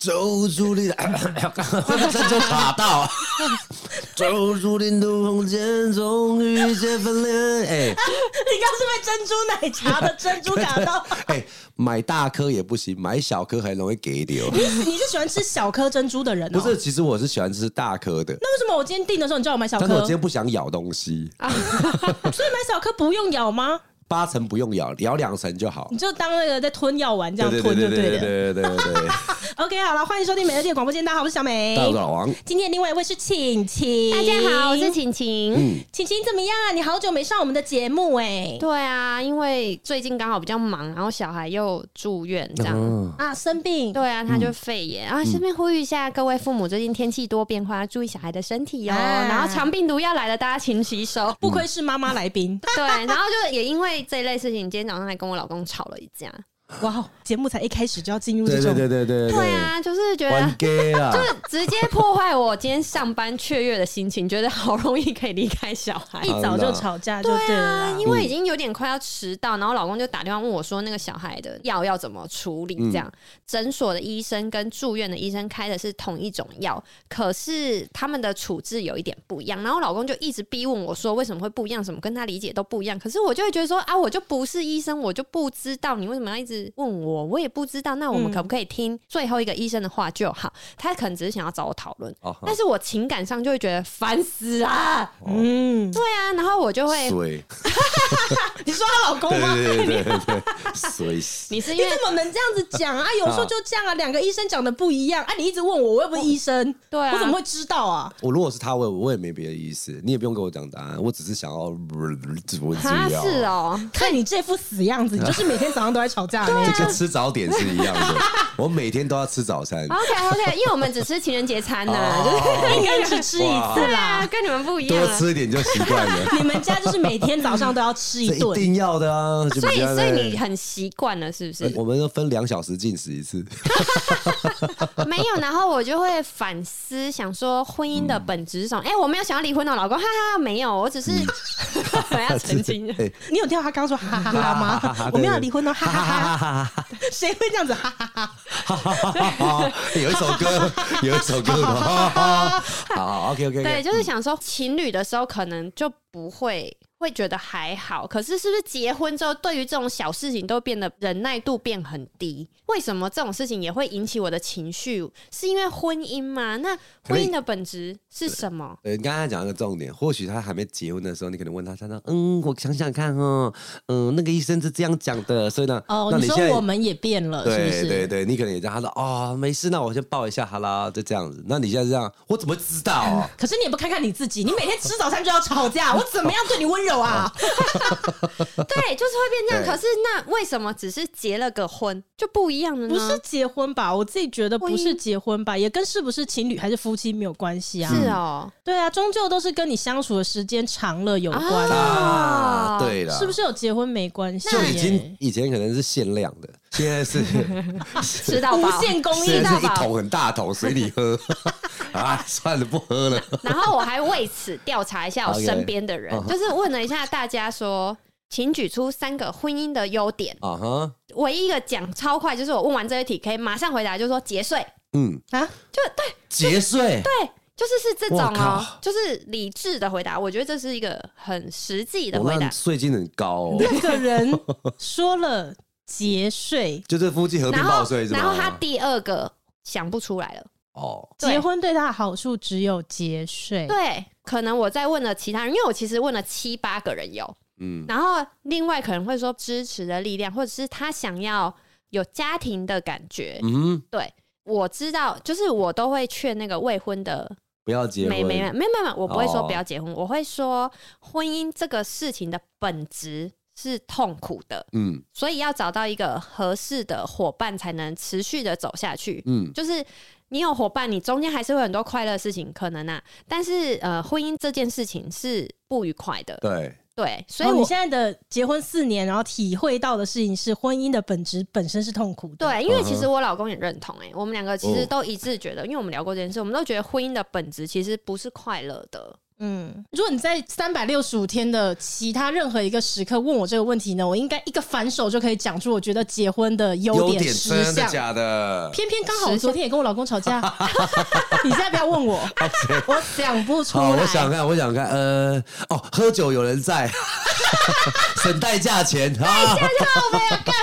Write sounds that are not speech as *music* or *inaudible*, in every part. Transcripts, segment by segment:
走出你的，珍珠卡到，*laughs* 走出零度空间，终于见分裂。哎，你刚是被珍珠奶茶的珍珠打到？*laughs* 哎，买大颗也不行，买小颗还容易给流。你你是喜欢吃小颗珍珠的人？不是，其实我是喜欢吃大颗的。那为什么我今天订的时候你叫我买小颗？但是我今天不想咬东西，*laughs* 所以买小颗不用咬吗？八成不用咬，咬两成就好。你就当那个在吞药丸这样吞就对了。对对对对对。OK，好了，欢迎收听美乐蒂的广播间。大家好，我是小美，大家好，我是老王。今天另外一位是晴晴，大家好，我是晴晴。嗯，晴晴怎么样啊？你好久没上我们的节目哎、欸。对啊，因为最近刚好比较忙，然后小孩又住院这样、嗯、啊，生病。对啊，他就肺炎。然后顺便呼吁一下各位父母，最近天气多变化，注意小孩的身体哦。啊、然后肠病毒要来了，大家勤洗手。不愧是妈妈来宾。*laughs* 对，然后就也因为这一类事情。今天早上还跟我老公吵了一架。哇！节目才一开始就要进入这种，对对对对对，对啊，就是觉得 *laughs* 就是直接破坏我今天上班雀跃的心情，觉得好容易可以离开小孩，一早就吵架就对了，对啊，因为已经有点快要迟到，然后老公就打电话问我说，那个小孩的药要怎么处理？这样诊所的医生跟住院的医生开的是同一种药，可是他们的处置有一点不一样，然后老公就一直逼问我说，为什么会不一样？什么跟他理解都不一样？可是我就会觉得说啊，我就不是医生，我就不知道你为什么要一直问我。我也不知道，那我们可不可以听最后一个医生的话就好？他可能只是想要找我讨论，但是我情感上就会觉得烦死啊！嗯，对啊，然后我就会，*laughs* 你说她老公吗？对对对对，所以 *laughs* 你是你怎么能这样子讲啊？有时候就这样啊，两个医生讲的不一样啊！你一直问我，我又不是医生，对啊，我怎么会知道啊？我如果是他问我，我也没别的意思，你也不用跟我讲答案，我只是想要怎么他是哦，看你这副死样子，你就是每天早上都在吵架，就跟吃早点是一样的。我每天都要吃早餐。OK OK，因为我们只吃情人节餐呢，应该只吃一次啦，跟你们不一样。多吃一点就习惯了。*laughs* 你们家就是每天早上都要吃一顿，一定要的啊。所以所以你很习惯了，是不是？我们都分两小时进食一次。*laughs* 没有，然后我就会反思，想说婚姻的本质是什么？哎，我没有想要离婚哦老公，哈哈，没有，我只是 *laughs* 我要澄清。你有听到他刚说哈哈哈吗？我没有离婚哦，哈哈哈。*laughs* 谁会这样子？哈哈哈！有一首歌，有一首歌。*laughs* 好，OK OK。对，就是想说情侣的时候可能就不会。会觉得还好，可是是不是结婚之后，对于这种小事情都变得忍耐度变很低？为什么这种事情也会引起我的情绪？是因为婚姻吗？那婚姻的本质是什么？呃，你刚才讲一个重点，或许他还没结婚的时候，你可能问他，他说：“嗯，我想想看哦，嗯，那个医生是这样讲的，所以呢，哦，你，你说我们也变了，对是是对对，你可能也这样。他说：哦，没事，那我先抱一下，好啦，就这样子。那你现在这样，我怎么知道啊？*laughs* 可是你也不看看你自己，你每天吃早餐就要吵架，我怎么样对你温柔？啊，*laughs* 对，就是会变这样。可是那为什么只是结了个婚就不一样了呢？不是结婚吧？我自己觉得不是结婚吧，也跟是不是情侣还是夫妻没有关系啊。是哦，对啊，终究都是跟你相处的时间长了有关啊。对了，是不是有结婚没关系？就已经以前可能是限量的，现在是 *laughs* 吃到无限供应，是一桶很大桶随你喝 *laughs* 啊，算了，不喝了。然后我还为此调查一下我身边的人，就是问了一下大家说，请举出三个婚姻的优点。啊哈，唯一一个讲超快，就是我问完这一题可以马上回答，就是说节税。嗯啊，就对节税，对，就是是这种哦，就是理智的回答。我觉得这是一个很实际的回答。税金很高，那个人说了节税，就是夫妻合并报税，然后他第二个想不出来了。哦，结婚对他的好处只有节税。对，可能我在问了其他人，因为我其实问了七八个人有，嗯，然后另外可能会说支持的力量，或者是他想要有家庭的感觉。嗯，对，我知道，就是我都会劝那个未婚的不要结婚，没没没没没，我不会说不要结婚，哦、我会说婚姻这个事情的本质是痛苦的，嗯，所以要找到一个合适的伙伴才能持续的走下去，嗯，就是。你有伙伴，你中间还是会有很多快乐的事情可能啊，但是呃，婚姻这件事情是不愉快的。对对，所以我、哦、你现在的结婚四年，然后体会到的事情是婚姻的本质本身是痛苦的。对，因为其实我老公也认同、欸，哎，我们两个其实都一致觉得，因为我们聊过这件事，我们都觉得婚姻的本质其实不是快乐的。嗯，如果你在三百六十五天的其他任何一个时刻问我这个问题呢，我应该一个反手就可以讲出我觉得结婚的优点十项。真的假的？偏偏刚好我昨天也跟我老公吵架，*laughs* 你现在不要问我我想不出来。我想看，我想看，呃，哦，喝酒有人在，*laughs* 省代驾钱，代驾就没有干。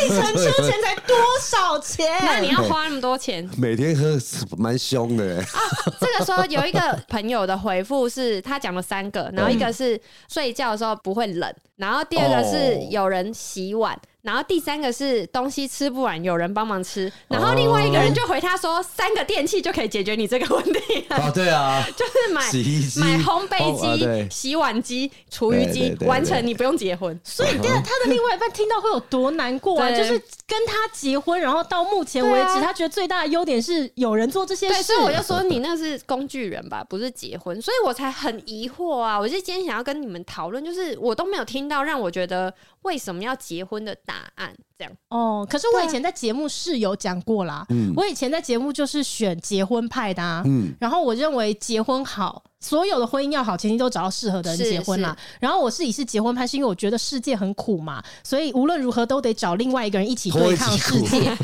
计程车钱才多少钱？*laughs* 那你要花那么多钱？每天喝蛮凶的。啊，这个时候有一个。朋友的回复是他讲了三个，然后一个是睡觉的时候不会冷，然后第二个是有人洗碗。然后第三个是东西吃不完，有人帮忙吃。然后另外一个人就回他说：“三个电器就可以解决你这个问题。”哦，对啊，*laughs* 就是买洗衣机、买烘焙机、哦啊、洗碗机、厨余机，完成你不用结婚。所以，第二他的另外一半听到会有多难过啊？*laughs* 就是跟他结婚，然后到目前为止，他觉得最大的优点是有人做这些事。所以我就说你那是工具人吧，不是结婚。所以我才很疑惑啊！我就今天想要跟你们讨论，就是我都没有听到让我觉得。为什么要结婚的答案？这样哦，可是我以前在节目是有讲过啦。嗯，我以前在节目就是选结婚派的啊。嗯，然后我认为结婚好。所有的婚姻要好，前提都找到适合的人结婚啦。然后我自己是结婚派，是因为我觉得世界很苦嘛，所以无论如何都得找另外一个人一起对抗世界。*laughs*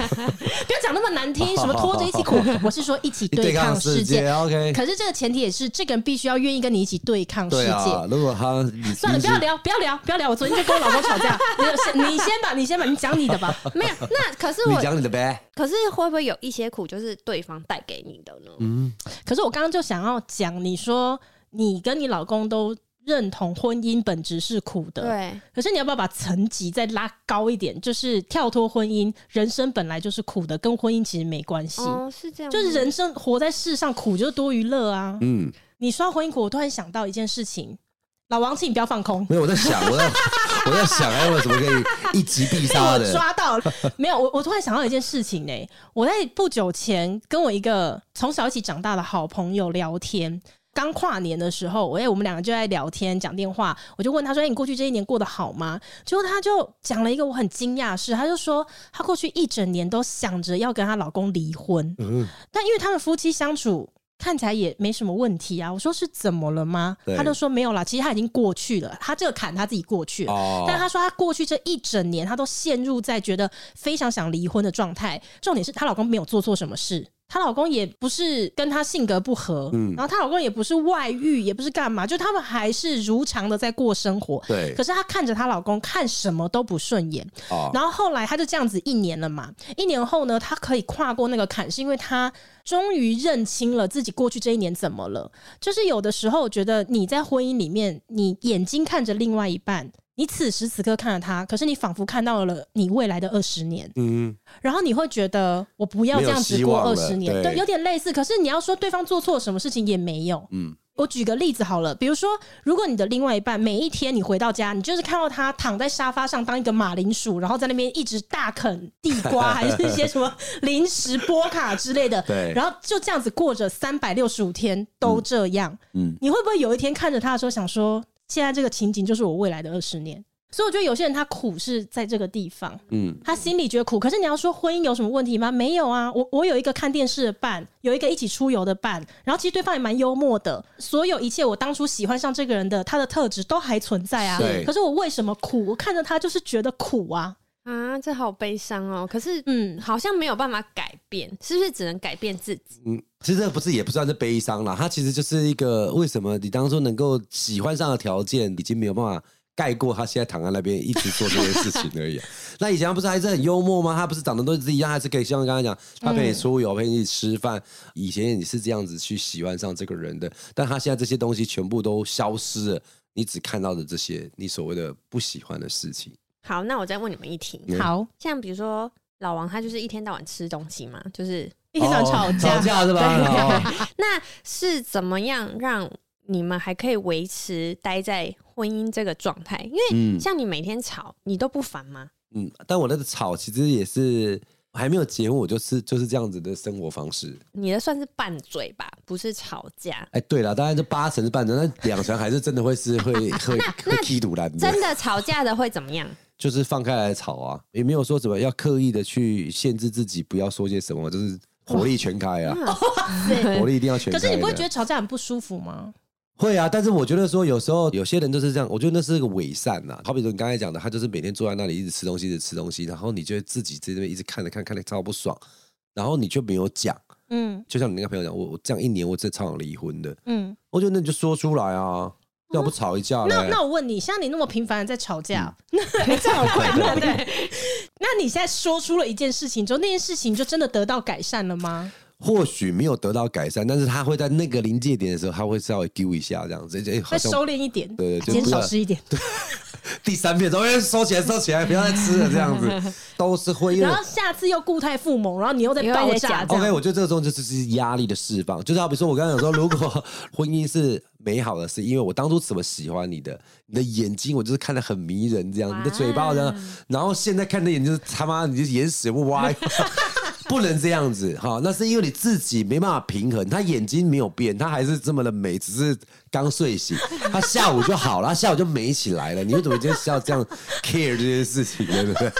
不要讲那么难听，什么拖着一起苦，*laughs* 我是说一起对抗世界。OK，可是这个前提也是这个人必须要愿意跟你一起对抗世界。啊、如果他算了，不要聊，不要聊，不要聊。我昨天就跟我老公吵架，你先吧，你先吧，你讲你的吧。*laughs* 没有，那可是我讲你的呗。可是会不会有一些苦就是对方带给你的呢？嗯，可是我刚刚就想要讲，你说。你跟你老公都认同婚姻本质是苦的，对。可是你要不要把层级再拉高一点？就是跳脱婚姻，人生本来就是苦的，跟婚姻其实没关系。哦，是这样。就是人生活在世上，苦就是多于乐啊。嗯。你说婚姻苦，我突然想到一件事情，老王，请你不要放空。没有，我在想，我在 *laughs* 我在想，哎，为什么可以一击必杀的？抓到了。没有，我我突然想到一件事情呢、欸。我在不久前跟我一个从小一起长大的好朋友聊天。刚跨年的时候，哎，我们两个就在聊天讲电话，我就问他说：“哎，你过去这一年过得好吗？”结果他就讲了一个我很惊讶的事，他就说他过去一整年都想着要跟她老公离婚，嗯，但因为他们夫妻相处看起来也没什么问题啊。我说是怎么了吗？他就说没有啦，其实他已经过去了，他这个坎他自己过去了。哦，但他说他过去这一整年，他都陷入在觉得非常想离婚的状态。重点是她老公没有做错什么事。她老公也不是跟她性格不合，嗯，然后她老公也不是外遇，也不是干嘛，就他们还是如常的在过生活。对。可是她看着她老公看什么都不顺眼。哦。然后后来她就这样子一年了嘛，一年后呢，她可以跨过那个坎，是因为她终于认清了自己过去这一年怎么了。就是有的时候，我觉得你在婚姻里面，你眼睛看着另外一半。你此时此刻看着他，可是你仿佛看到了你未来的二十年，嗯，然后你会觉得我不要这样子过二十年，对，对，有点类似。可是你要说对方做错什么事情也没有，嗯。我举个例子好了，比如说，如果你的另外一半每一天你回到家，你就是看到他躺在沙发上当一个马铃薯，然后在那边一直大啃地瓜，*laughs* 还是一些什么零食、波卡之类的，对，然后就这样子过着三百六十五天都这样，嗯，嗯，你会不会有一天看着他的时候想说？现在这个情景就是我未来的二十年，所以我觉得有些人他苦是在这个地方，嗯，他心里觉得苦。可是你要说婚姻有什么问题吗？没有啊，我我有一个看电视的伴，有一个一起出游的伴，然后其实对方也蛮幽默的，所有一切我当初喜欢上这个人的他的特质都还存在啊。可是我为什么苦？我看着他就是觉得苦啊。啊，这好悲伤哦！可是，嗯，好像没有办法改变，是不是只能改变自己？嗯，其实这不是，也不算是悲伤啦。它其实就是一个为什么你当初能够喜欢上的条件，已经没有办法盖过他现在躺在那边一直做这件事情而已。*laughs* 那以前他不是还是很幽默吗？他不是长得都是一样，还是可以像刚才讲，他陪你出游，陪你一起吃饭。以前你是这样子去喜欢上这个人的，但他现在这些东西全部都消失了，你只看到的这些你所谓的不喜欢的事情。好，那我再问你们一题。好，像比如说老王，他就是一天到晚吃东西嘛，就是一天到晚吵架，吵架是吧？*laughs* 那是怎么样让你们还可以维持待在婚姻这个状态？因为像你每天吵，你都不烦吗？嗯，但我那个吵其实也是还没有结婚，我就是就是这样子的生活方式。你的算是拌嘴吧，不是吵架。哎，对了，当然这八成是拌嘴，那两成还是真的会是 *laughs* 会会会踢赌烂。真的吵架的会怎么样？就是放开来吵啊，也没有说什么要刻意的去限制自己，不要说些什么，就是火力全开啊，*laughs* 火力一定要全开。可是你不会觉得吵架很不舒服吗？会啊，但是我觉得说有时候有些人就是这样，我觉得那是一个伪善呐。好比说你刚才讲的，他就是每天坐在那里一直吃东西，一直吃东西，然后你就自己在那边一直看着看，看得超不爽，然后你就没有讲。嗯，就像你那个朋友讲，我我这样一年我真的超想离婚的。嗯，我觉得那你就说出来啊，要不吵一架。那那我问你，像你那么频繁的在吵架，那 *laughs* 这样好快乐对？那你现在说出了一件事情之后，那件事情就真的得到改善了吗？或许没有得到改善，但是他会在那个临界点的时候，他会稍微丢一下这样子，哎，会收敛一点，对对，减少吃一点。对，*laughs* 第三遍，终于收起来，收起来，不要再吃了，这样子 *laughs* 都是会。然后下次又固态复萌，然后你又在爆炸。OK，我觉得这个时候就是压力的释放，就是好比说，我刚刚有说，如果婚姻是美好的，是因为我当初怎么喜欢你的，你的眼睛我就是看得很迷人，这样，你的嘴巴这样，然后现在看的眼睛他妈，你就眼屎不歪。*laughs* 不能这样子哈，那是因为你自己没办法平衡。他眼睛没有变，他还是这么的美，只是刚睡醒。他下午就好了，他下午就美起来了。你为什么今天要这样 *laughs* care 这件事情，对不对？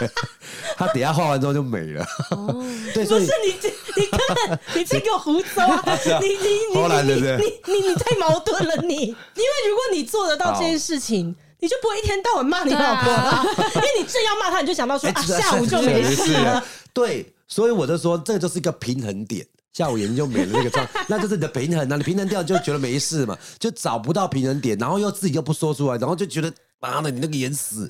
他等下化完妆就美了。哦，对，所以不是你，你看，你在给我胡诌啊！*laughs* 你你你你你你你太矛盾了，你。因为如果你做得到这件事情，你就不会一天到晚骂你老婆了，*laughs* 因为你正要骂他，你就想到说啊，下午就没事了。对。所以我就说，这就是一个平衡点，下午眼睛就没了那个状，*laughs* 那就是你的平衡啊，你平衡掉就觉得没事嘛，就找不到平衡点，然后又自己又不说出来，然后就觉得妈的，你那个眼屎，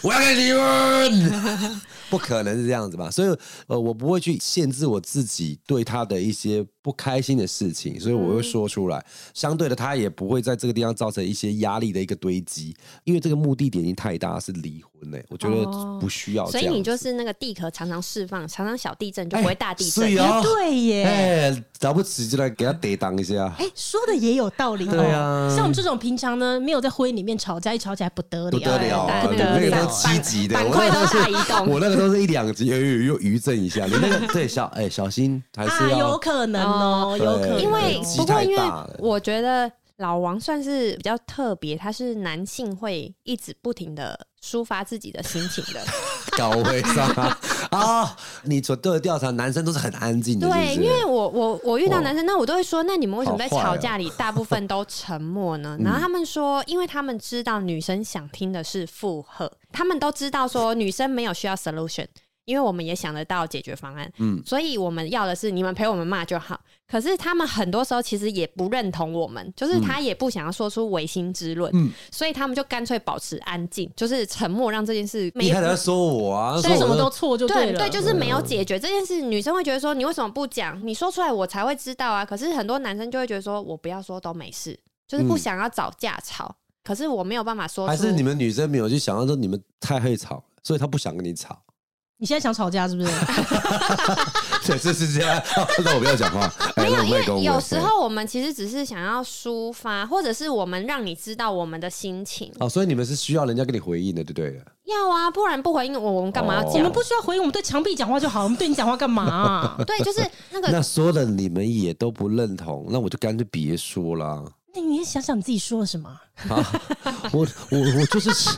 我要跟你离婚，不可能是这样子吧？所以呃，我不会去限制我自己对他的一些不开心的事情，所以我会说出来。相对的，他也不会在这个地方造成一些压力的一个堆积，因为这个目的点已经太大，是离婚。我觉得不需要，所以你就是那个地壳常常释放，常常小地震就不会大地震。对耶，哎，了不起就来给他抵挡一下。哎，说的也有道理。对啊，像我们这种平常呢，没有在婚姻里面吵架，一吵起来不得了，不得了，那个都积极的，我那个是移动，我那个都都是一两集，又又又余震一下。你那个对小哎小心还是有可能哦，有可能，因为不过因为我觉得。老王算是比较特别，他是男性会一直不停的抒发自己的心情的。高位上 *laughs* 啊！哦、你所做的调查，男生都是很安静的。对，因为我我我遇到男生，那我都会说，那你们为什么在吵架里大部分都沉默呢？然后他们说，因为他们知道女生想听的是附和，他们都知道说女生没有需要 solution。因为我们也想得到解决方案，嗯，所以我们要的是你们陪我们骂就好。可是他们很多时候其实也不认同我们，就是他也不想要说出违心之论，嗯，所以他们就干脆保持安静，就是沉默，让这件事没。你还在说我啊？说什么都错就对了。对，就是没有解决这件事。女生会觉得说，你为什么不讲？你说出来我才会知道啊。可是很多男生就会觉得说，我不要说都没事，就是不想要找架吵。可是我没有办法说。还是你们女生没有去想到说你们太会吵，所以他不想跟你吵。你现在想吵架是不是？*laughs* 对，是是这样。*laughs* 那我不要讲话。*laughs* 没有，因为有时候我们其实只是想要抒发，或者是我们让你知道我们的心情。哦，所以你们是需要人家给你回应的，对不对？要啊，不然不回应我，我们干嘛要讲？我们不需要回应，我们对墙壁讲话就好。我们对你讲话干嘛？对，就是那个。那说的你们也都不认同，那我就干脆别说了。那你想想你自己说了什么？*laughs* 啊，我我我就是使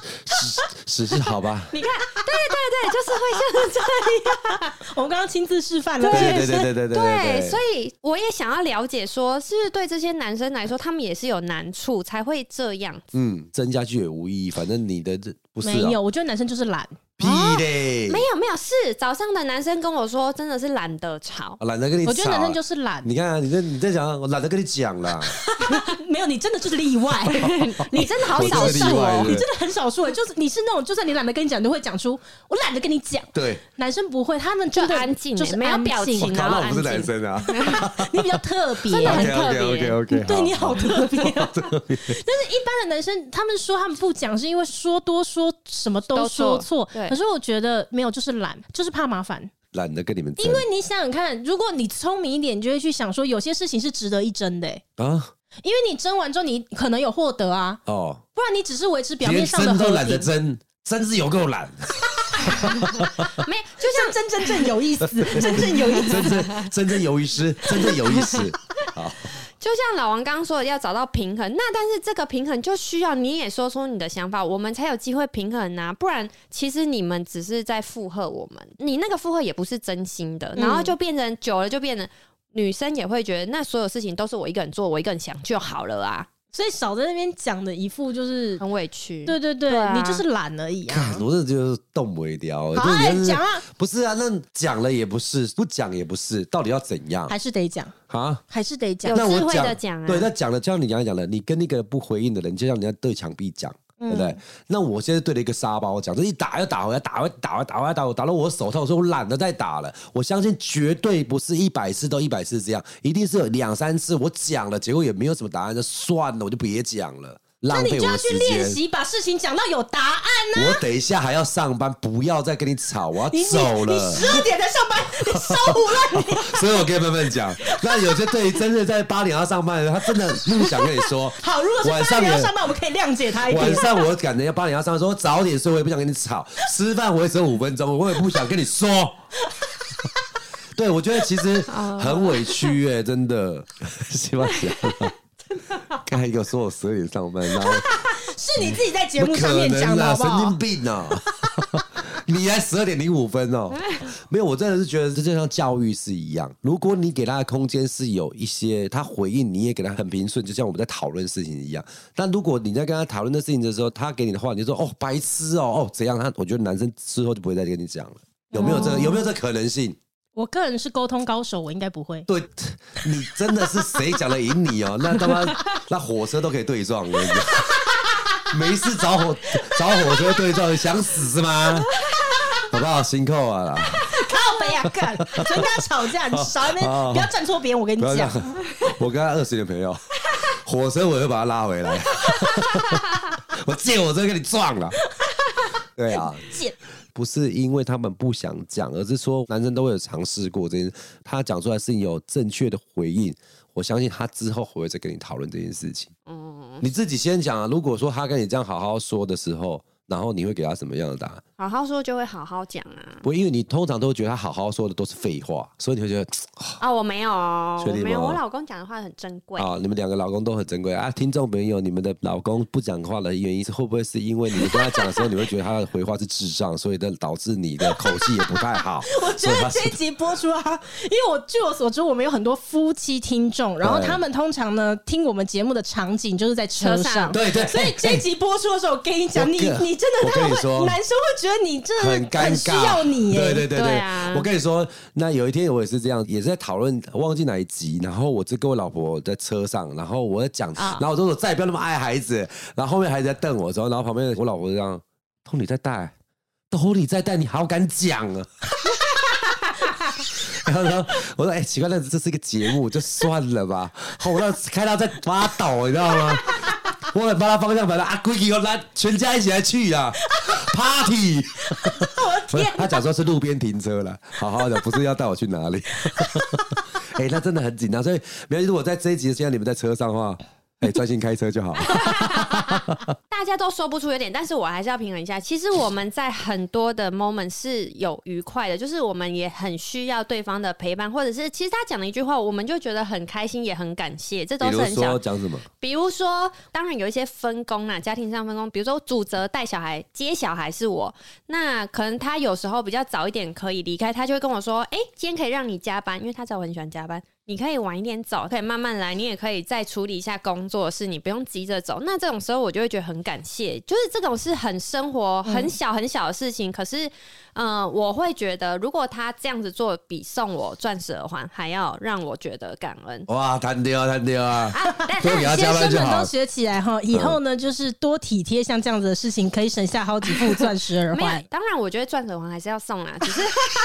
使使好吧？*laughs* 你看，对对对，就是会像这样。*laughs* 我们刚刚亲自示范了，对对对对对对。对，所以我也想要了解，说是不是对这些男生来说，他们也是有难处才会这样？嗯，增加句也无意义，反正你的这不是。没有，我觉得男生就是懒。屁嘞！没有没有，是早上的男生跟我说，真的是懒得吵，懒得跟你吵。我觉得男生就是懒。你看，你在你在讲，我懒得跟你讲了。*laughs* 没有，你真的就是例外，*laughs* 你真的好少数哦，你真的很少数，就是你是那种，就算你懒得跟你讲，都会讲出我懒得跟你讲。对，男生不会，他们就安静，就是没有表情，然后我不是男生啊，*laughs* 你比较特别，真的很特别，OK OK，对你好特别。但是一般的男生，他们说他们不讲，是因为说多说什么都说错。可是我觉得没有，就是懒，就是怕麻烦，懒得跟你们争。因为你想想看，如果你聪明一点，你就会去想说，有些事情是值得一争的、欸、啊。因为你争完之后，你可能有获得啊。哦，不然你只是维持表面上的懒得争，真是有够懒。*laughs* 没，就像 *laughs* 真 *laughs* 真正有意思，真正有意思，真正真正有意思，真正有意思。好。就像老王刚刚说的，要找到平衡。那但是这个平衡就需要你也说出你的想法，我们才有机会平衡呐。不然，其实你们只是在附和我们，你那个附和也不是真心的，然后就变成久了就变成女生也会觉得，那所有事情都是我一个人做，我一个人想就好了啊。所以少在那边讲的一副就是很委屈，对对对，对啊、你就是懒而已啊！我这就是动不了，好讲啊！不是啊，那讲了也不是，不讲也不是，到底要怎样？还是得讲啊？还是得讲？有智慧的讲啊！对，那讲了，就像你刚才讲的，你跟那个不回应的人，就像你要对墙壁讲。对不对？那我现在对着一个沙包讲，这一打又打回来，打回打回打回来，打我打到我手痛，我说我懒得再打了。我相信绝对不是一百次都一百次这样，一定是有两三次我讲了，结果也没有什么答案，就算了，我就别讲了。那你就要去练习，把事情讲到有答案呢、啊。我等一下还要上班，不要再跟你吵，我要走了。你十二点才上班，你烧糊了你。*laughs* 所以我跟你慢慢讲。那有些对于真的在八点要上班的人，他真的不想跟你说。*laughs* 好，如果是八点要上班，我们可以谅解他一点。晚上我赶着要八点要上班，说早点睡，我也不想跟你吵。吃饭我也只有五分钟，我也不想跟你说。*laughs* 对，我觉得其实很委屈哎、欸，真的。希望讲。*laughs* 刚才一个说我十二点上班，然后 *laughs* 是你自己在节目上面讲的好不好？神经病啊！*laughs* 你才十二点零五分哦？没有，我真的是觉得这就像教育是一样。如果你给他的空间是有一些他回应，你也给他很平顺，就像我们在讨论事情一样。但如果你在跟他讨论的事情的时候，他给你的话，你就说哦白痴哦哦怎样？他我觉得男生之后就不会再跟你讲了。有没有这个？有没有这可能性？我个人是沟通高手，我应该不会。对，*laughs* 你真的是谁讲的赢你哦？那他妈那火车都可以对撞，我跟你讲，没事找火找火车对撞，想死是吗？好不好？辛苦啊！靠北啊，干，跟他吵架，你少那边不要站错边，我跟你讲。我跟他二十年朋友，火车我会把他拉回来。*laughs* 我借火车跟你撞了。对啊，贱。不是因为他们不想讲，而是说男生都会有尝试过这件事，他讲出来是有正确的回应，我相信他之后会再跟你讨论这件事情。嗯，你自己先讲啊。如果说他跟你这样好好说的时候。然后你会给他什么样的答案？好好说就会好好讲啊。不，因为你通常都会觉得他好好说的都是废话，所以你会觉得 *tsk* 啊、哦，我没有，我没有，我老公讲的话很珍贵啊。你们两个老公都很珍贵啊。听众朋友，你们的老公不讲话的原因是会不会是因为你跟他讲的时候，你会觉得他的回话是智障，所以的导致你的口气也不太好？*laughs* 我觉得这一集播出啊，因为我据我所知，我们有很多夫妻听众，然后他们通常呢听我们节目的场景就是在车上，对对。所以这一集播出的时候，我跟你讲，你你真的他们会。男生会觉得你真的很尴尬，需要你耶。对对对对，对啊、我跟你说，那有一天我也是这样，也是在讨论，忘记哪一集，然后我就跟我老婆在车上，然后我在讲，然后我说我再也不要那么爱孩子，然后后面孩子在瞪我，之后然后旁边我老婆就这样，都你在带，都你在带，你好敢讲啊！*laughs* 然后说，我说哎、欸，奇怪，那这是一个节目，就算了吧。后我让开到在发抖，你知道吗？我很怕他方向盘的啊，规矩我来，全家一起来去啊，*laughs* party！他讲说是路边停车了，好好的，不是要带我去哪里？*laughs* 哎、欸，那真的很紧张，所以，比如如果在这一集现在你们在车上的话。哎，专心开车就好。*laughs* 大家都说不出有点，但是我还是要平衡一下。其实我们在很多的 moment 是有愉快的，就是我们也很需要对方的陪伴，或者是其实他讲了一句话，我们就觉得很开心，也很感谢。这都是很想讲什么？比如说，当然有一些分工啊，家庭上分工，比如说主责带小孩、接小孩是我，那可能他有时候比较早一点可以离开，他就会跟我说：“哎，今天可以让你加班，因为他知道我很喜欢加班。”你可以晚一点走，可以慢慢来，你也可以再处理一下工作事，你不用急着走。那这种时候，我就会觉得很感谢，就是这种是很生活、很小很小的事情，嗯、可是。嗯、呃，我会觉得，如果他这样子做，比送我钻石耳环还要让我觉得感恩。哇，弹掉啊，弹掉啊！所以先生们都学起来哈，以后呢，就是多体贴，像这样子的事情，可以省下好几副钻石耳环。*laughs* 当然，我觉得钻石耳环还是要送啊，只是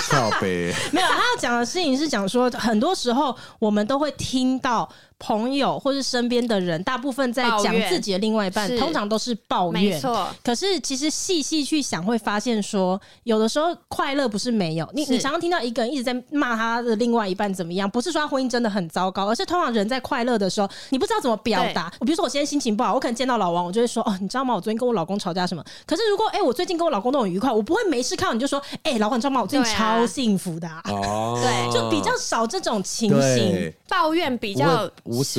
靠北。*laughs* 没有，他要讲的事情是讲说，很多时候我们都会听到。朋友或是身边的人，大部分在讲自己的另外一半，通常都是抱怨。没错。可是其实细细去想，会发现说，有的时候快乐不是没有。你你常常听到一个人一直在骂他的另外一半怎么样，不是说他婚姻真的很糟糕，而是通常人在快乐的时候，你不知道怎么表达。我比如说我现在心情不好，我可能见到老王，我就会说哦，你知道吗？我昨天跟我老公吵架什么？可是如果哎、欸，我最近跟我老公都很愉快，我不会没事看到你就说哎、欸，老王你知道吗？我最近超幸福的、啊。哦，对，就比较少这种情形，抱怨比较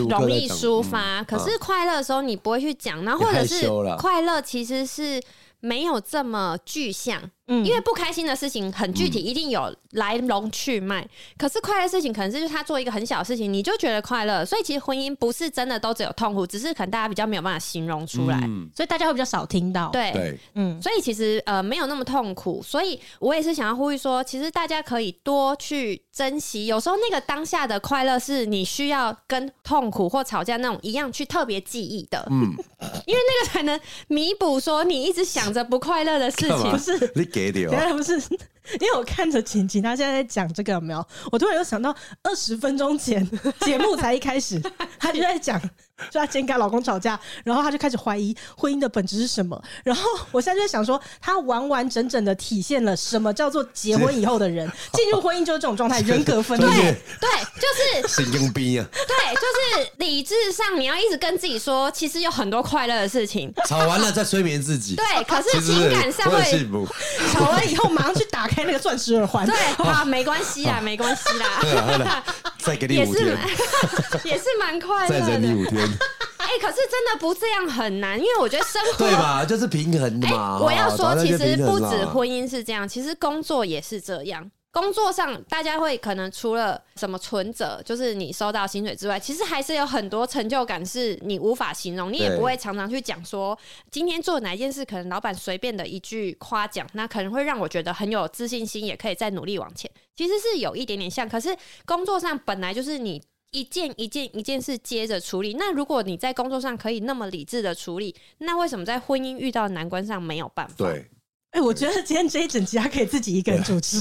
容易抒发。嗯、可是快乐的时候你不会去讲，然后或者是快乐其实是没有这么具象。嗯，因为不开心的事情很具体，一定有来龙去脉。嗯、可是快乐事情可能是就是他做一个很小的事情，你就觉得快乐。所以其实婚姻不是真的都只有痛苦，只是可能大家比较没有办法形容出来，嗯、所以大家会比较少听到。对，对嗯，所以其实呃没有那么痛苦。所以我也是想要呼吁说，其实大家可以多去珍惜。有时候那个当下的快乐是你需要跟痛苦或吵架那种一样去特别记忆的。嗯，*laughs* 因为那个才能弥补说你一直想着不快乐的事情。不是。*laughs* 给的哦，不是，因为我看着晴晴，她现在在讲这个有没有？我突然又想到二十分钟前节目才一开始，她就在讲。就她今天跟她老公吵架，然后她就开始怀疑婚姻的本质是什么。然后我现在就在想说，她完完整整的体现了什么叫做结婚以后的人进入婚姻就是这种状态，人格分裂。对对，就是神经病啊！对，就是理智上你要一直跟自己说，其实有很多快乐的事情。吵完了再催眠自己。对，可是情感上会 *laughs* 吵完以后马上去打开那个钻石耳环。对，好，没关系啦，没关系啦。再给你五天，*laughs* 也是蛮快乐的。再给你五天。*laughs* 哎、欸，可是真的不这样很难，因为我觉得生活 *laughs* 对吧，就是平衡的嘛。欸、我要说，其实不止婚姻是这样，其实工作也是这样。工作上，大家会可能除了什么存折，就是你收到薪水之外，其实还是有很多成就感是你无法形容，你也不会常常去讲说今天做哪件事，可能老板随便的一句夸奖，那可能会让我觉得很有自信心，也可以再努力往前。其实是有一点点像，可是工作上本来就是你。一件一件一件事接着处理。那如果你在工作上可以那么理智的处理，那为什么在婚姻遇到难关上没有办法？对，哎、欸，我觉得今天这一整集他可以自己一个人主持，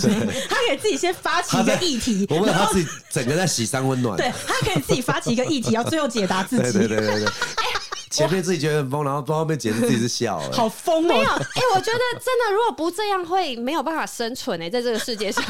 他可以自己先发起一个议题，我问他自己整个在洗三温暖，对，他可以自己发起一个议题，然后最后解答自己。对对对对对。前面自己觉得很疯，然后到后面解释自己是笑，好疯哦！没有，哎、欸，我觉得真的，如果不这样，会没有办法生存哎，在这个世界上。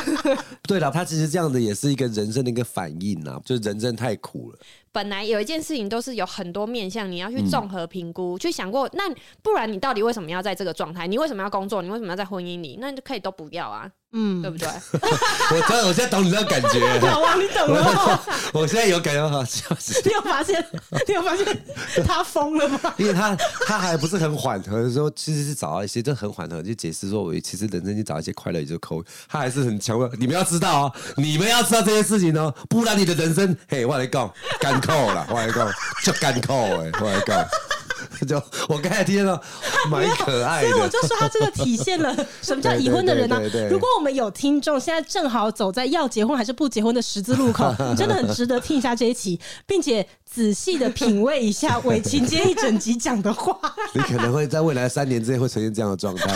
*laughs* 对了，他其实这样子也是一个人生的一个反应啊，就是人生太苦了。本来有一件事情都是有很多面向，你要去综合评估，嗯、去想过，那不然你到底为什么要在这个状态？你为什么要工作？你为什么要在婚姻里？那你就可以都不要啊。嗯，对不对？*laughs* 我真的，我现在懂你那感觉。好啊，你懂了。我现在有感觉，好笑死。你有发现？你有发现他疯了吗？因为他他还不是很缓和的时候，其实是找到一些就很缓和，就解释说，我其实人生去找一些快乐也就抠。他还是很强调，你们要知道哦，你们要知道这些事情哦，不然你的人生，嘿，我来讲，干扣了，我来讲，就干扣哎，我来讲。*laughs* 就我刚才听到，*laughs* 蛮可爱的，所以我就说他真的体现了 *laughs* 什么叫已婚的人呢、啊？如果我们有听众现在正好走在要结婚还是不结婚的十字路口，你真的很值得听一下这一期，并且仔细的品味一下伟晴今天一整集讲的话。你可能会在未来三年之内会呈现这样的状态。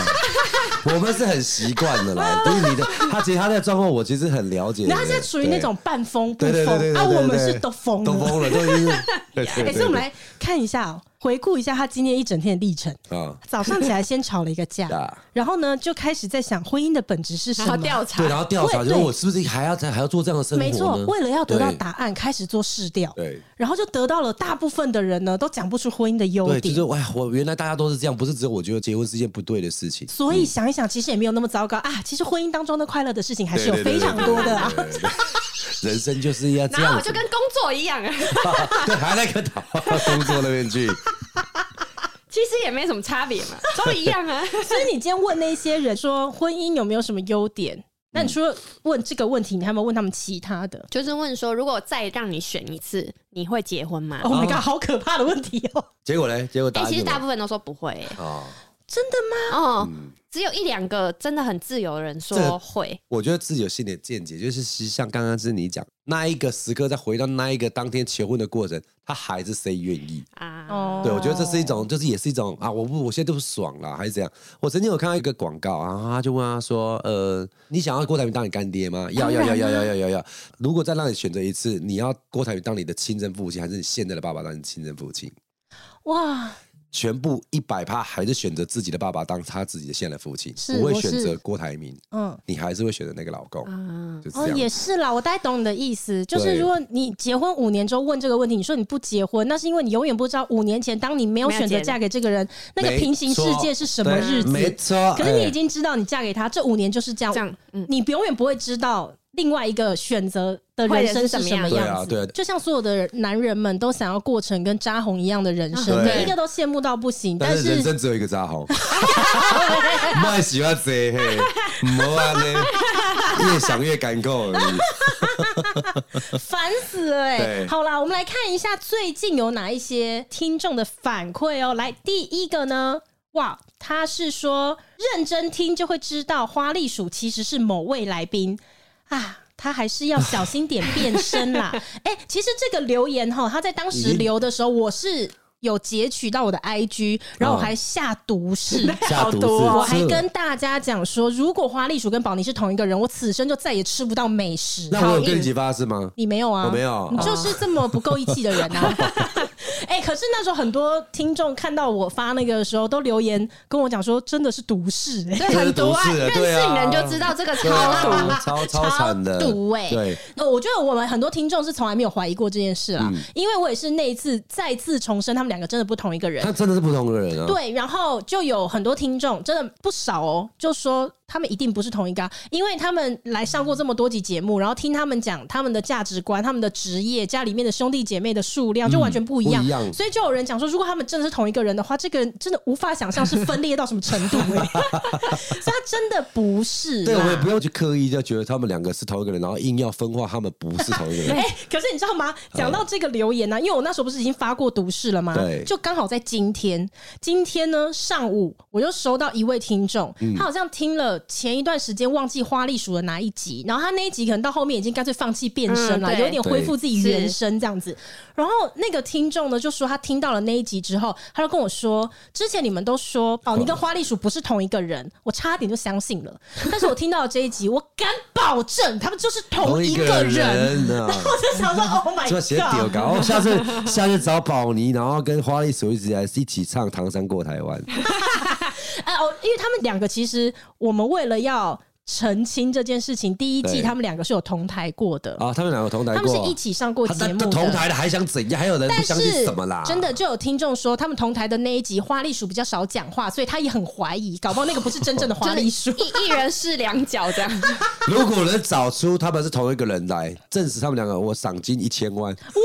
我们是很习惯的啦，就是你的他其实他的状况我其实很了解。那他现在属于那种半疯不疯啊？我们是都疯了，都疯了，都已经。哎，所以我们来看一下哦。回顾一下他今天一整天的历程。啊，早上起来先吵了一个架，*laughs* 然后呢就开始在想婚姻的本质是什么？调查，对，然后调查，就是我是不是还要再还要做这样的生活？没错，为了要得到答案，开始做试调。对，然后就得到了大部分的人呢都讲不出婚姻的优点。对，就是哎，我原来大家都是这样，不是只有我觉得结婚是件不对的事情。所以想一想，其实也没有那么糟糕啊。其实婚姻当中的快乐的事情还是有非常多的啊。人生就是要这样，然后就跟工作一样啊，*laughs* 对，还在个讨工作那边去。*laughs* 其实也没什么差别嘛，都一样啊。*laughs* 所以你今天问那些人说婚姻有没有什么优点？那你除了问这个问题，你还有没有问他们其他的？就是问说，如果再让你选一次，你会结婚吗？Oh my god，好可怕的问题哦！结果呢？结果答案、欸、其实大部分都说不会、欸。哦，真的吗？哦。嗯只有一两个真的很自由的人说会，我觉得自由性的见解就是，其实像刚刚是你讲那一个时刻，再回到那一个当天求婚的过程，他还是谁愿意啊？对，我觉得这是一种，就是也是一种啊，我不，我现在都不爽了，还是怎样？我曾经有看到一个广告，然后他就问他说：“呃，你想要郭台铭当你干爹吗？*laughs* 要要要要要要要要！如果再让你选择一次，你要郭台铭当你的亲生父亲，还是你现在的爸爸当你亲生父亲？”哇！全部一百趴还是选择自己的爸爸当他自己的现任父亲，是不会选择郭台铭。嗯，你还是会选择那个老公，嗯哦。也是啦，我大概懂你的意思，就是如果你结婚五年之后问这个问题，你说你不结婚，那是因为你永远不知道五年前当你没有选择嫁给这个人，那个平行世界是什么日子。没错，可是你已哎经知道你嫁给他这五年就是这样，这样，嗯，你永远不会知道另外一个选择的人生是什么样子。对啊对啊就像所有的男人们都想要过成跟扎红一样的人生，每一个都羡慕到不行，但但是是人生只有一个扎红，不爱喜欢这嘿，没啊呢，越想越感够而已。烦死了哎、对好啦，我们来看一下最近有哪一些听众的反馈哦。来，第一个呢，哇，他是说认真听就会知道花栗鼠其实是某位来宾啊。他还是要小心点变身啦。*laughs* 哎、欸，其实这个留言哈，他在当时留的时候，我是。有截取到我的 IG，然后我还下毒誓，下毒誓，我还跟大家讲说，如果花栗鼠跟宝妮是同一个人，我此生就再也吃不到美食。那我有跟你一起发誓吗？你没有啊？我没有，你就是这么不够义气的人啊！*laughs* 哎、欸，可是那时候很多听众看到我发那个的时候，都留言跟我讲说，真的是毒誓、欸，对，很毒啊！认识你人就知道这个超毒，啊、超超惨的超毒哎、欸！对，我觉得我们很多听众是从来没有怀疑过这件事啦，嗯、因为我也是那一次再次重申，他们两个真的不同一个人。他真的是不同的人啊！对，然后就有很多听众，真的不少哦，就说他们一定不是同一个，因为他们来上过这么多集节目，然后听他们讲他们的价值观、他们的职业、家里面的兄弟姐妹的数量就完全不一样。嗯、一样，所以就有人讲说，如果他们真的是同一个人的话，这个人真的无法想象是分裂到什么程度、欸。*laughs* 所以他真的不是。对，我也不用去刻意就觉得他们两个是同一个人，然后硬要分化他们不是同一个人。*laughs* 哎、欸，可是你知道吗？讲到这个留言呢、啊，因为我那时候不是已经发过毒誓了吗？对，就刚好在今天。今天呢，上午我就收到一位听众，他好像听了前一段时间忘记花栗鼠的哪一集，然后他那一集可能到后面已经干脆放弃变身了，有点恢复自己原声这样子。然后那个听众呢就说他听到了那一集之后，他就跟我说，之前你们都说宝妮跟花栗鼠不是同一个人，我差点就相信了。但是我听到了这一集，我敢保证他们就是同一个人。然后 *laughs* 我就想说，Oh my god！然后下次下次找宝妮，然后跟花栗鼠一起来一起唱。唐山过台湾，哎 *laughs* *laughs* 哦，因为他们两个其实，我们为了要澄清这件事情，第一季他们两个是有同台过的啊，他们两个同台过，他们是一起上过节目的。同台的还想怎样？还有人不相信什么啦？真的就有听众说，他们同台的那一集花栗鼠比较少讲话，所以他也很怀疑，搞不好那个不是真正的花 *laughs* 栗鼠，一 *laughs* 一人是两脚这样。*laughs* 如果能找出他们是同一个人来证实他们两个，我赏金一千万。哇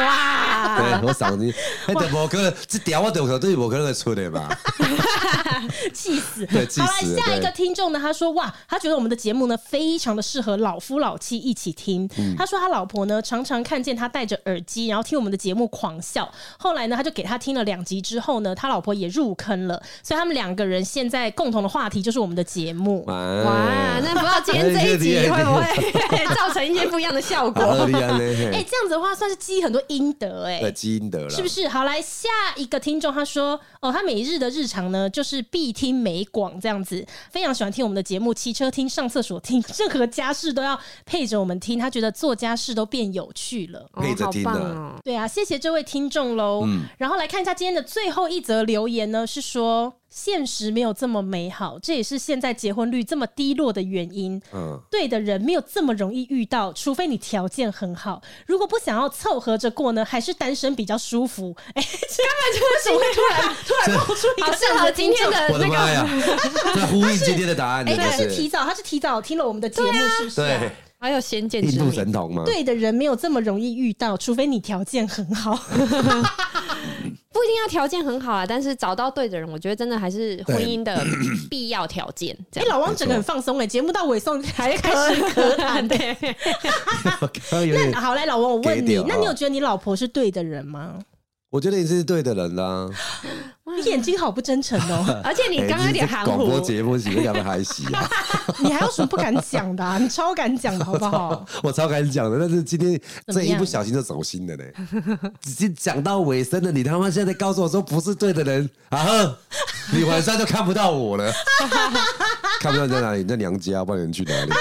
哇！对，我赏金，那我可能这条我都可对我可能会出的吧。*laughs* 气死！对，气死！好了，下一个听众呢？他说：“哇，他觉得我们的节目呢非常的适合老夫老妻一起听。嗯、他说他老婆呢常常看见他戴着耳机，然后听我们的节目狂笑。后来呢，他就给他听了两集之后呢，他老婆也入坑了。所以他们两个人现在共同的话题就是我们的节目。哇，哇，那不知道今天这一集会不会 *laughs* *laughs* 造成一些不一样的效果？哎、欸，这样子的话算是积很多阴德哎、欸，积阴德了，是不是？好，来下一个听众他说：哦，他每日的日常呢就是必听美广这样子，非常喜欢听我们的节目，骑车听、上厕所听，*laughs* 任何家事都要配着我们听。他觉得做家事都变有趣了，配着听的、哦。对啊，谢谢这位听众喽。嗯，然后来看一下今天的最后一则留言呢，是说。现实没有这么美好，这也是现在结婚率这么低落的原因。嗯，对的人没有这么容易遇到，除非你条件很好。如果不想要凑合着过呢，还是单身比较舒服。*laughs* 哎、欸，根本就为什么会突然突然冒出一个 *laughs* 适合今天的那个？我的妈呀！在呼应今天的答案。*laughs* 哎、欸，他是提早，他是提早听了我们的节目，是不是、啊？对，还有先见之明。印度神童吗？对的人没有这么容易遇到，除非你条件很好。*laughs* 不一定要条件很好啊，但是找到对的人，我觉得真的还是婚姻的必要条件。哎、欸，老王整个很放松哎，节目到尾声还开始咳痰对。*laughs* 那好，来老王，我问你，那你有觉得你老婆是对的人吗？我觉得你是对的人啦、啊。*laughs* 你眼睛好不真诚哦，*laughs* 而且你刚刚有点含糊。广播节目是要不要还洗啊？*laughs* 你还有什么不敢讲的、啊？你超敢讲的好不好？我超，敢讲的，但是今天这一不小心就走心了呢。已经讲到尾声了，你他妈现在告诉我说不是对的人啊？你晚上就看不到我了，看不到你在哪里？你在娘家，不然你去哪里？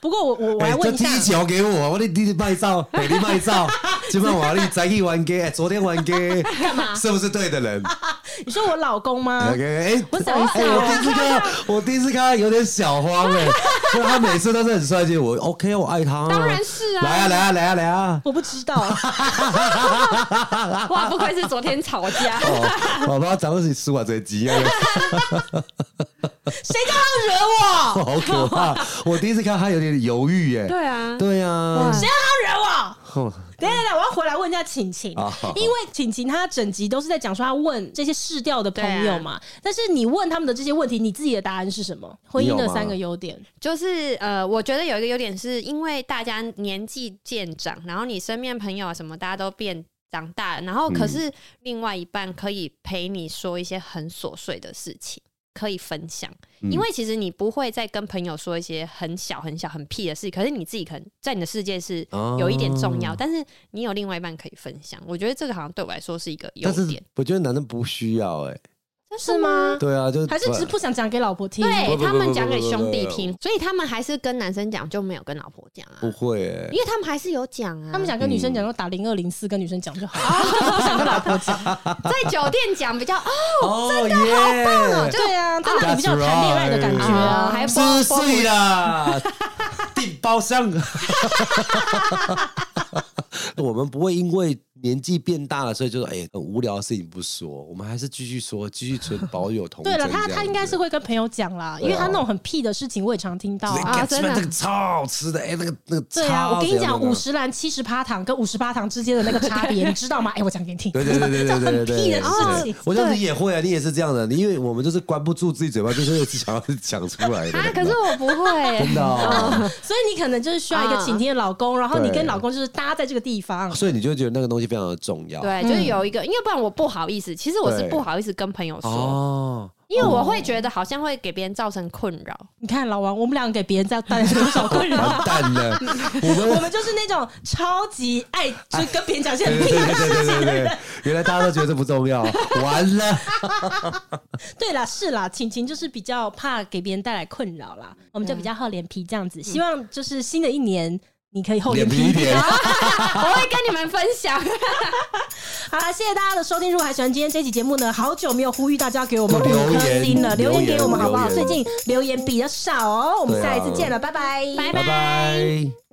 不过我我我来问一下，第一条给我，我得弟弟卖照，给你卖照。今晚瓦力在一玩 gay，*laughs* 昨天玩 gay，干嘛？是不是对的人？*laughs* 你说我老公吗？OK，哎，我想一下，我第一次看，我第一次看他 *laughs* 有点小慌哎，因为他每次都是很帅气，我 OK，我爱他，当然是啊，来啊来啊来啊来啊，我不知道，哇，不愧是昨天吵架，我怕早上输啊这急啊，谁叫他惹我？好可怕，我第一次看他有点犹豫耶，对啊，对啊，谁叫他惹我？等一下，等下，我要回来问一下晴晴，因为晴晴她整集都是在讲说她问这些试调的朋友嘛。但是你问他们的这些问题，你自己的答案是什么？婚姻的三个优点，就是呃，我觉得有一个优点是因为大家年纪渐长，然后你身边朋友啊什么，大家都变长大，然后可是另外一半可以陪你说一些很琐碎的事情。可以分享，因为其实你不会再跟朋友说一些很小很小很屁的事，可是你自己可能在你的世界是有一点重要，但是你有另外一半可以分享，我觉得这个好像对我来说是一个优点。我觉得男生不需要哎、欸。是吗？对啊，就还是只是不想讲给老婆听，对他们讲给兄弟听，所以他们还是跟男生讲，就没有跟老婆讲啊。不会，因为他们还是有讲啊。他们想跟女生讲，就打零二零四跟女生讲就好，*laughs* 不想跟老婆讲，在酒店讲比较哦，真的好棒哦。对啊，他们比较谈恋爱的感觉啊，还四岁了，订 *laughs* 包厢。*laughs* 我们不会因为。年纪变大了，所以就说哎、欸，很无聊的事情不说，我们还是继续说，继续存保有同。对了，他他应该是会跟朋友讲啦，因为他那种很屁的事情，我也常听到啊。真的，那个超好吃的，哎、欸，那个那个。对啊，我跟你讲，五十兰七十趴糖跟五十趴糖之间的那个差别，你 *laughs* 知道吗？哎、欸，我讲给你听。对对对对对对对，很屁的事情。我得你也会啊，你也是这样的，你因为我们就是关不住自己嘴巴，就是想要讲出来的。啊，可是我不会，真的。所以你可能就是需要一个倾听的老公，然后你跟老公就是搭在这个地方，所以你就觉得那个东西非常的重要。对，就是有一个，因为不然我不好意思。其实我是不好意思跟朋友说，哦，因为我会觉得好像会给别人造成困扰。你看老王，我们两个给别人在带来多少困扰？完蛋了，*laughs* 我们我们就是那种超级爱就跟别人讲些很屁的事情的人。原来大家都觉得这不重要，*laughs* 完了。对啦，是啦，晴晴就是比较怕给别人带来困扰啦，我们就比较厚脸皮这样子。希望就是新的一年。你可以厚脸皮一点，*laughs* 我会跟你们分享。*laughs* 好了，谢谢大家的收听。如果还喜欢今天这期节目呢，好久没有呼吁大家给我们五颗星了，留言给我们好不好？最近留言比较少哦，我们下一次见了，拜拜，拜拜。